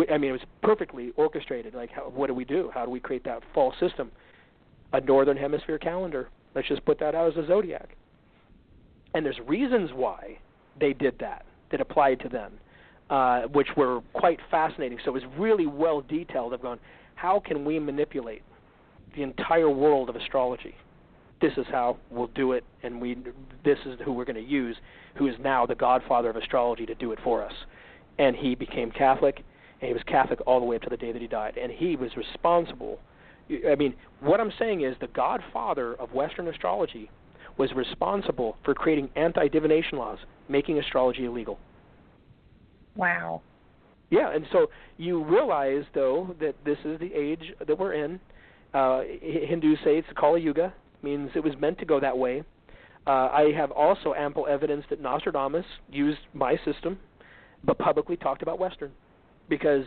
I mean, it was perfectly orchestrated. Like, how, what do we do? How do we create that fall system? A northern hemisphere calendar. Let's just put that out as a zodiac. And there's reasons why they did that that applied to them, uh, which were quite fascinating. So it was really well detailed. Of going, how can we manipulate the entire world of astrology? This is how we'll do it, and we this is who we're going to use, who is now the godfather of astrology to do it for us. And he became Catholic, and he was Catholic all the way up to the day that he died. And he was responsible. I mean, what I'm saying is the godfather of Western astrology was responsible for creating anti-divination laws, making astrology illegal. Wow. Yeah, and so you realize though that this is the age that we're in. Uh, Hindus say it's Kali Yuga, means it was meant to go that way. Uh, I have also ample evidence that Nostradamus used my system, but publicly talked about Western, because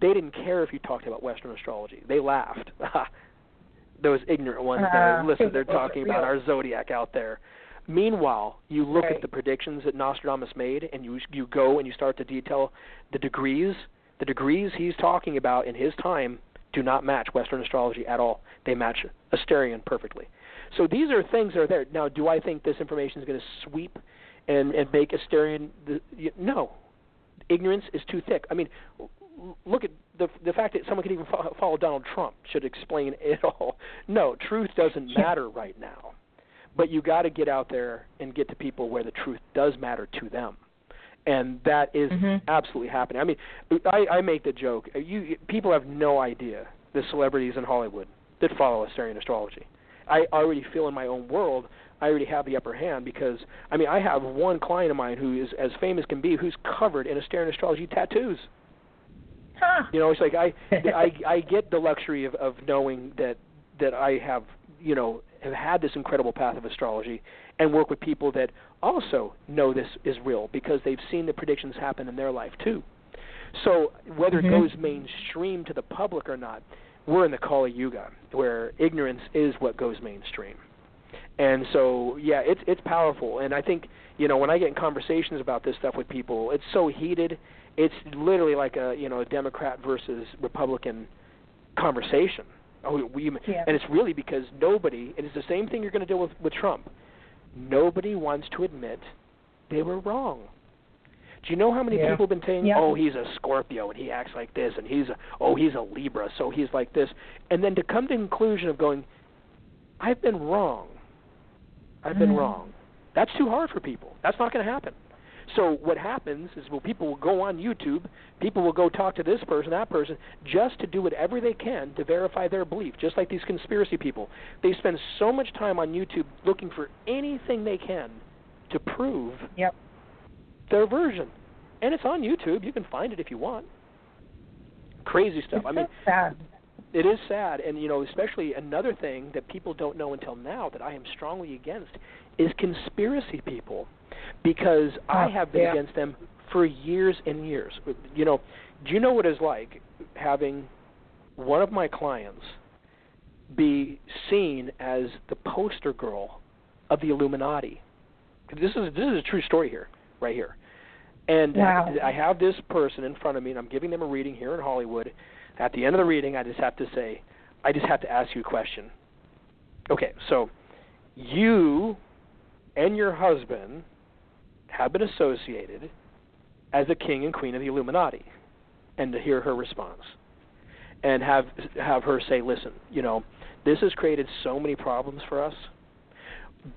they didn't care if you talked about Western astrology. They laughed. Those ignorant ones that Uh, listen, they're talking about our zodiac out there. Meanwhile, you look Right. at the predictions that Nostradamus made, and you you go and you start to detail the degrees. The degrees he's talking about in his time do not match Western astrology at all. They match Asterian perfectly. So these are things that are there. Now, do I think this information is going to sweep and and make Asterian? The, no, ignorance is too thick. I mean, look at the the fact that someone could even fo- follow Donald Trump should explain it all. No, truth doesn't matter right now. But you got to get out there and get to people where the truth does matter to them. And that is Mhm. absolutely happening. I mean, I, I make the joke. uh, You people have no idea the celebrities in Hollywood that follow Asterian astrology. I already feel in my own world I already have the upper hand because I mean I have one client of mine who is as famous can be who's covered in Asterian astrology tattoos. Huh. You know, it's like I I I get the luxury of of knowing that that I have you know have had this incredible path of astrology and work with people that also know this is real because they've seen the predictions happen in their life too. So whether Mhm. it goes mainstream to the public or not, we're in the Kali Yuga where ignorance is what goes mainstream. And so yeah, it's it's powerful and I think, you know, when I get in conversations about this stuff with people, it's so heated. It's literally like a, you know, a Democrat versus Republican conversation. Oh, we, Yeah. and it's really because nobody, and it's the same thing you're going to deal with with Trump. Nobody wants to admit they were wrong. Do you know how many Yeah. people have been saying, Yeah. "Oh, he's a Scorpio and he acts like this," and he's a, "Oh, he's a Libra, so he's like this," and then to come to the conclusion of going, I've been wrong. I've been Mhm. wrong. That's too hard for people. That's not going to happen. So what happens is, well, people will go on YouTube, people will go talk to this person, that person, just to do whatever they can to verify their belief. Just like these conspiracy people, they spend so much time on YouTube looking for anything they can to prove Yep. their version, and it's on YouTube. You can find it if you want. Crazy stuff. It's I mean, so sad. It is sad, and you know, especially another thing that people don't know until now that I am strongly against is conspiracy people, because I Oh, have been yeah. against them for years and years. You know, do you know what it's like having one of my clients be seen as the poster girl of the Illuminati? This is this is a true story here, right here. And Wow. I have this person in front of me, and I'm giving them a reading here in Hollywood. At the end of the reading, I just have to say, I just have to ask you a question. Okay, so you and your husband have been associated as the king and queen of the Illuminati, and to hear her response, and have have her say, "Listen, you know, this has created so many problems for us.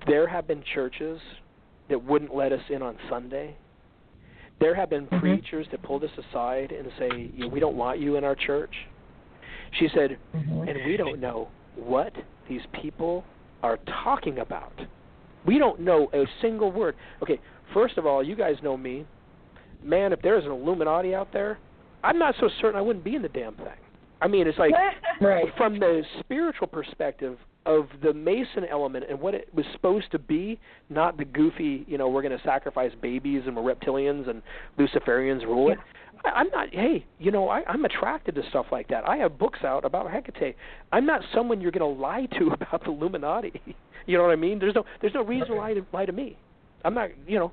There have been churches that wouldn't let us in on Sunday." There have been Mhm. preachers that pulled us aside and say, know, "We don't want you in our church." She said, Mhm. and we don't know what these people are talking about. We don't know a single word. Okay, first of all, you guys know me. Man, if there's an Illuminati out there, I'm not so certain I wouldn't be in the damn thing. I mean, it's like right. from the spiritual perspective of the Mason element and what it was supposed to be, not the goofy, you know, we're going to sacrifice babies and we're reptilians and Luciferians rule it. I, I'm not. Hey, you know, I, I'm attracted to stuff like that. I have books out about Hecate. I'm not someone you're going to lie to about the Illuminati. You know what I mean? There's no there's no reason to lie to lie to me. I'm not. You know,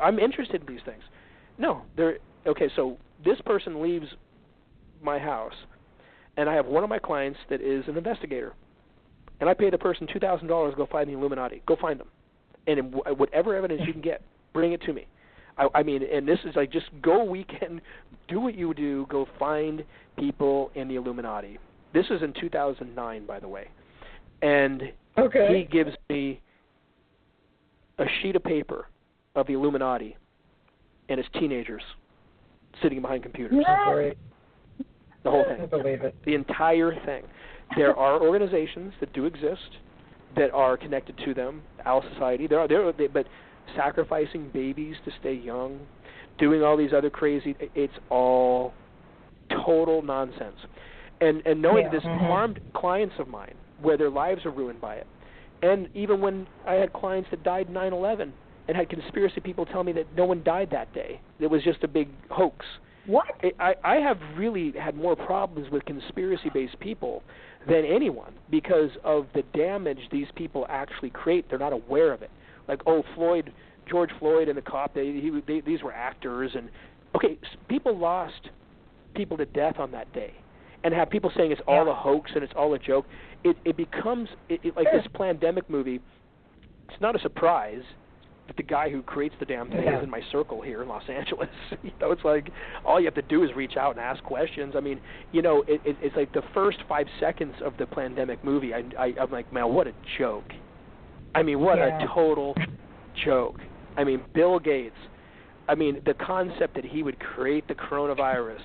I'm interested in these things. No, there. Okay, so this person leaves my house, and I have one of my clients that is an investigator, and I pay the person two thousand dollars to go find the Illuminati. Go find them, and in wh- whatever evidence you can get, bring it to me. I, I mean, and this is like just go weekend, do what you do, go find people in the Illuminati. This is in 2009, by the way, and Okay. he gives me a sheet of paper of the Illuminati and it's teenagers sitting behind computers. Great. The whole I thing. believe it. The entire thing. There are organizations that do exist that are connected to them. Owl Society. There are there, are- they, but sacrificing babies to stay young, doing all these other crazy. It's all total nonsense. And and knowing Yeah. this Mhm. harmed clients of mine where their lives are ruined by it. And even when I had clients that died 9/11 and had conspiracy people tell me that no one died that day. It was just a big hoax. What? I, I have really had more problems with conspiracy based people than anyone because of the damage these people actually create. They're not aware of it. Like, oh, Floyd, George Floyd and the cop, they, he, they these were actors. And okay, people lost people to death on that day. And have people saying it's all Yeah. a hoax and it's all a joke. It it becomes it, it, like this pandemic movie. It's not a surprise that the guy who creates the damn thing Yeah. is in my circle here in Los Angeles. you know, it's like all you have to do is reach out and ask questions. I mean, you know, it, it, it's like the first five seconds of the pandemic movie. I, I I'm like, man, what a joke. I mean, what Yeah. a total joke. I mean, Bill Gates. I mean, the concept that he would create the coronavirus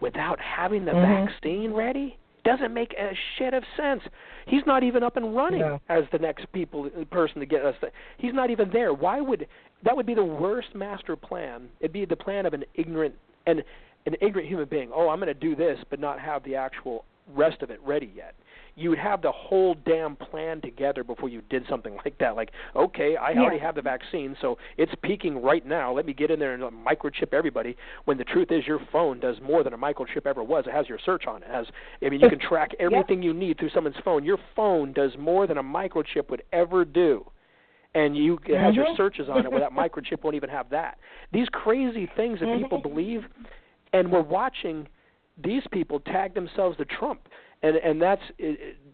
without having the Mhm. vaccine ready doesn't make a shit of sense. He's not even up and running No. as the next people uh, person to get us. The, he's not even there. Why would that would be the worst master plan? It'd be the plan of an ignorant and an ignorant human being. Oh, I'm going to do this, but not have the actual rest of it ready yet. You would have the whole damn plan together before you did something like that. Like, okay, I Yeah. already have the vaccine, so it's peaking right now. Let me get in there and microchip everybody. When the truth is, your phone does more than a microchip ever was. It has your search on it. it has, I mean, you can track everything you need through someone's phone. Your phone does more than a microchip would ever do and you it has your Mhm. searches on it where that microchip won't even have that. These crazy things that people Mhm. believe, and we're watching these people tag themselves to Trump, and and that's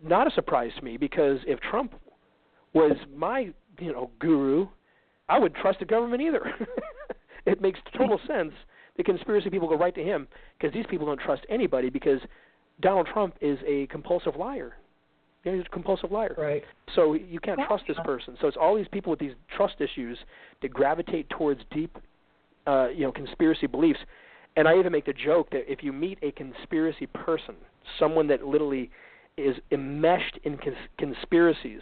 not a surprise to me because if Trump was my you know guru, I would trust the government either. it makes total sense. The conspiracy people go right to him because these people don't trust anybody because Donald Trump is a compulsive liar. He's a compulsive liar. Right. So you can't Yeah. trust this person. So it's all these people with these trust issues that gravitate towards deep, uh, you know, conspiracy beliefs. And I even make the joke that if you meet a conspiracy person, someone that literally is enmeshed in cons- conspiracies,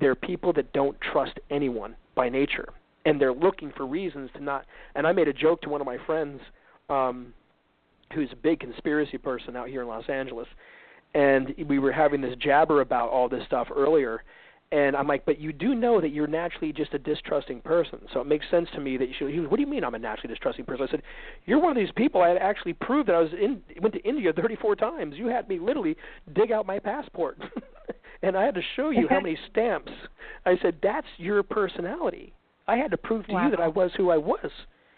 they're people that don't trust anyone by nature, and they're looking for reasons to not. And I made a joke to one of my friends, um, who's a big conspiracy person out here in Los Angeles, and we were having this jabber about all this stuff earlier. And I'm like, but you do know that you're naturally just a distrusting person, so it makes sense to me that you should. He goes, what do you mean I'm a naturally distrusting person? I said, you're one of these people. I had actually proved that I was in went to India 34 times. You had me literally dig out my passport, and I had to show you how many stamps. I said, that's your personality. I had to prove to you that I was who I was.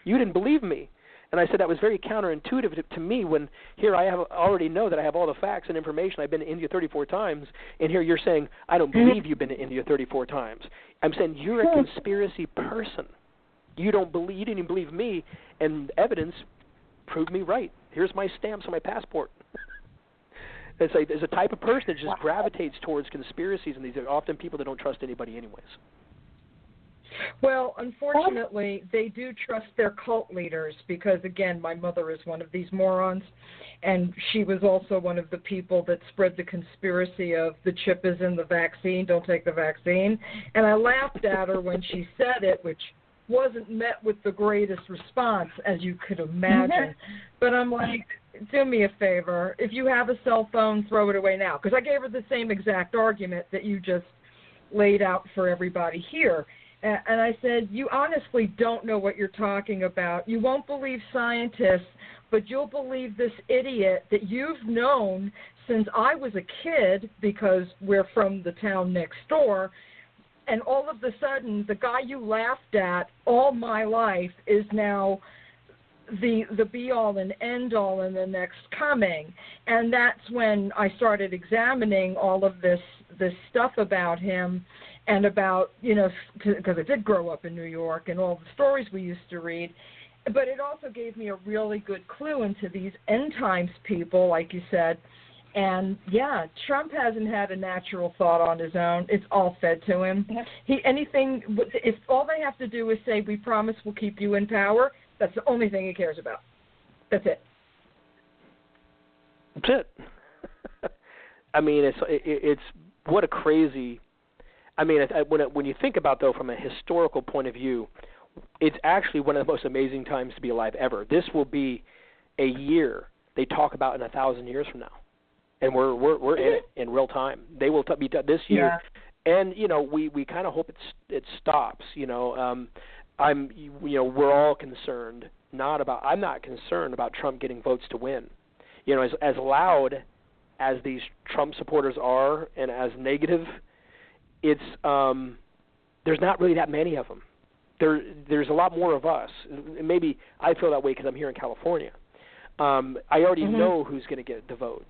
You didn't believe me. And I said that was very counterintuitive to, to me when here I have already know that I have all the facts and information. I've been to India 34 times, and here you're saying I don't mm-hmm. believe you've been to India 34 times. I'm saying you're a conspiracy person. You don't believe you didn't even believe me, and evidence proved me right. Here's my stamps on my passport. it's a there's a type of person that just gravitates towards conspiracies, and these are often people that don't trust anybody anyways. Well, unfortunately, they do trust their cult leaders because, again, my mother is one of these morons, and she was also one of the people that spread the conspiracy of the chip is in the vaccine, don't take the vaccine. And I laughed at her when she said it, which wasn't met with the greatest response, as you could imagine. but I'm like, do me a favor. If you have a cell phone, throw it away now. Because I gave her the same exact argument that you just laid out for everybody here. And I said, You honestly don't know what you're talking about. You won't believe scientists, but you'll believe this idiot that you've known since I was a kid because we're from the town next door. And all of a sudden, the guy you laughed at all my life is now the the be all and end all in the next coming and that's when i started examining all of this this stuff about him and about you know because I did grow up in New York and all the stories we used to read, but it also gave me a really good clue into these end times people, like you said. And yeah, Trump hasn't had a natural thought on his own. It's all fed to him. He anything if all they have to do is say we promise we'll keep you in power, that's the only thing he cares about. That's it. That's it. I mean, it's it, it's what a crazy I mean, when it, when you think about though from a historical point of view, it's actually one of the most amazing times to be alive ever. This will be a year they talk about in a thousand years from now, and we're we're we're in it in real time. They will t- be t- this year, yeah. and you know we we kind of hope it's it stops. You know, um, I'm you know we're all concerned not about I'm not concerned about Trump getting votes to win. You know, as as loud as these Trump supporters are, and as negative it's um, there's not really that many of them. There there's a lot more of us. Maybe I feel that way because I'm here in California. Um, I already mm-hmm. know who's going to get the votes.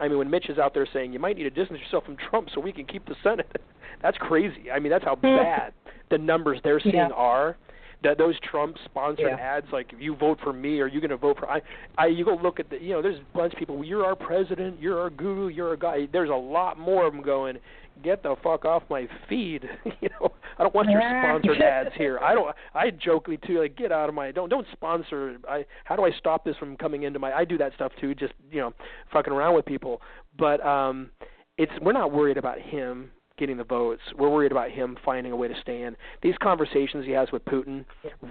I mean, when Mitch is out there saying you might need to distance yourself from Trump so we can keep the Senate, that's crazy. I mean, that's how bad the numbers they're seeing yeah. are. That those Trump-sponsored yeah. ads, like if you vote for me, are you going to vote for I? I you go look at the, you know, there's a bunch of people. You're our president. You're our guru. You're our guy. There's a lot more of them going get the fuck off my feed. you know, I don't want your sponsored ads here. I don't. I jokingly too like get out of my don't don't sponsor. I how do I stop this from coming into my? I do that stuff too. Just you know, fucking around with people. But um, it's we're not worried about him getting the votes. We're worried about him finding a way to stay in. These conversations he has with Putin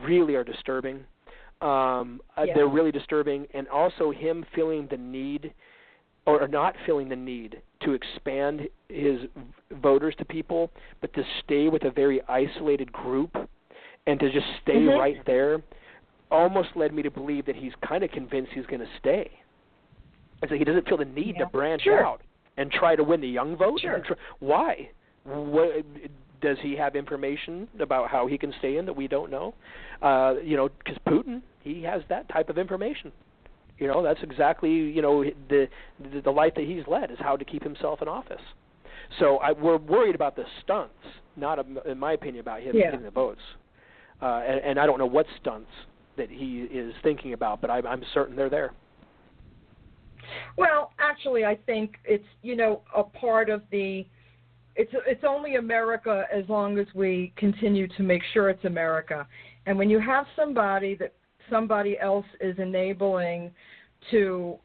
really are disturbing. Um, uh, Yeah. They're really disturbing, and also him feeling the need or not feeling the need to expand his voters to people, but to stay with a very isolated group and to just stay Mhm. right there, almost led me to believe that he's kind of convinced he's going to stay. And so he doesn't feel the need Yeah. to branch Sure. out and try to win the young vote. Sure. And tr- Why? What does he have information about how he can stay in that we don't know? Uh, you know, because Putin, he has that type of information. You know, that's exactly you know the the, the life that he's led is how to keep himself in office. So I, we're worried about the stunts, not in my opinion about him Yeah. getting the votes. Uh, and, and I don't know what stunts that he is thinking about, but I'm, I'm certain they're there. Well, actually, I think it's you know a part of the it's it's only America as long as we continue to make sure it's America. And when you have somebody that somebody else is enabling to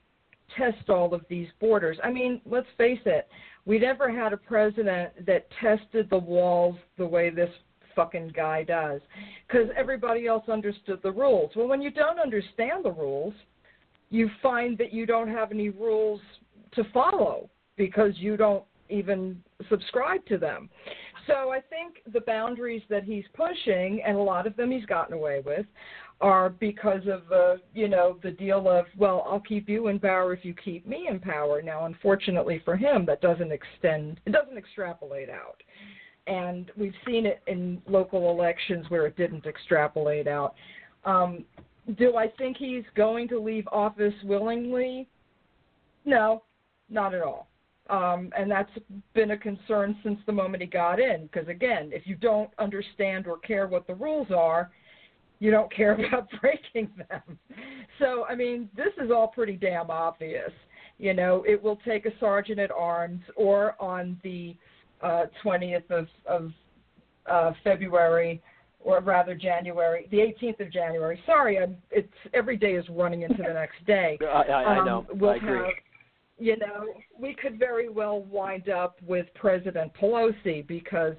test all of these borders. I mean, let's face it, we never had a president that tested the walls the way this fucking guy does because everybody else understood the rules. Well, when you don't understand the rules, you find that you don't have any rules to follow because you don't even subscribe to them. So I think the boundaries that he's pushing, and a lot of them he's gotten away with, are because of uh, you know the deal of well I'll keep you in power if you keep me in power. Now, unfortunately for him, that doesn't extend it doesn't extrapolate out, and we've seen it in local elections where it didn't extrapolate out. Um, do I think he's going to leave office willingly? No, not at all. Um, and that's been a concern since the moment he got in. Because again, if you don't understand or care what the rules are, you don't care about breaking them. So, I mean, this is all pretty damn obvious. You know, it will take a sergeant at arms or on the uh, 20th of, of uh, February, or rather January, the 18th of January. Sorry, I'm, it's every day is running into the next day. I, I, I Um, know. We'll I agree. have, you know, we could very well wind up with President Pelosi because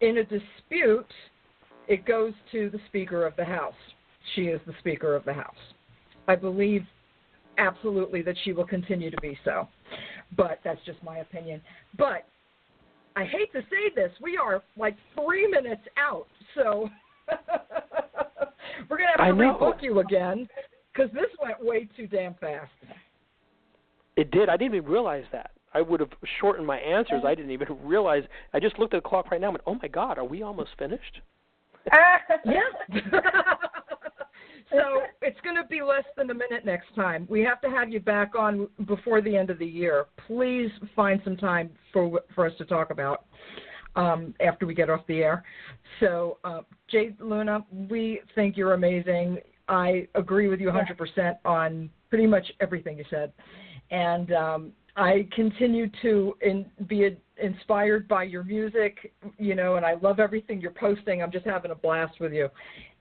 in a dispute, it goes to the Speaker of the House. She is the Speaker of the House. I believe absolutely that she will continue to be so, but that's just my opinion. But I hate to say this, we are like three minutes out, so we're gonna have to rebook you again because this went way too damn fast. It did. I didn't even realize that. I would have shortened my answers. I didn't even realize. I just looked at the clock right now and went, "Oh my God, are we almost finished?" Yeah. so it's going to be less than a minute next time. We have to have you back on before the end of the year. Please find some time for for us to talk about um, after we get off the air. So, uh, Jade Luna, we think you're amazing. I agree with you 100% on pretty much everything you said, and um, I continue to in, be inspired by your music, you know, and I love everything you're posting. I'm just having a blast with you.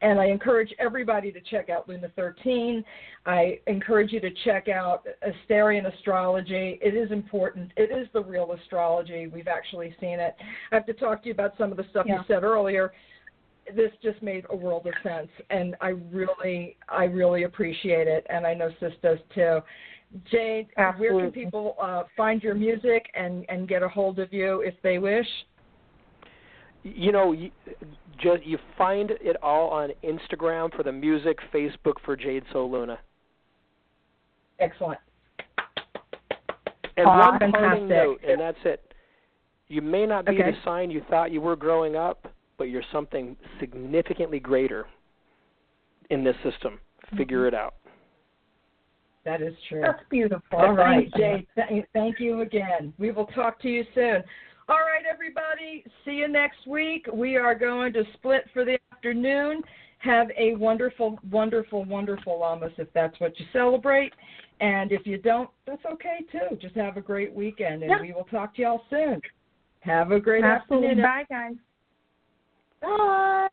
And I encourage everybody to check out Luna 13. I encourage you to check out Asterian Astrology. It is important. It is the real astrology. We've actually seen it. I have to talk to you about some of the stuff Yeah. you said earlier. This just made a world of sense, and I really, I really appreciate it, and I know Sis does too. Jade, where can people uh, find your music and, and get a hold of you if they wish? You know, you, just you find it all on Instagram for the music, Facebook for Jade Sol Luna. Excellent. And Aw, one parting fantastic. note, and that's it. You may not be Okay. the sign you thought you were growing up, but you're something significantly greater in this system. Figure it out. That is true. That's beautiful. All right, Thank you. Th- thank you again. We will talk to you soon. All right, everybody. See you next week. We are going to split for the afternoon. Have a wonderful, wonderful, wonderful Lammas if that's what you celebrate. And if you don't, that's okay too. Just have a great weekend, and Yeah. we will talk to y'all soon. Have a great Absolutely. afternoon. Bye, guys. Bye.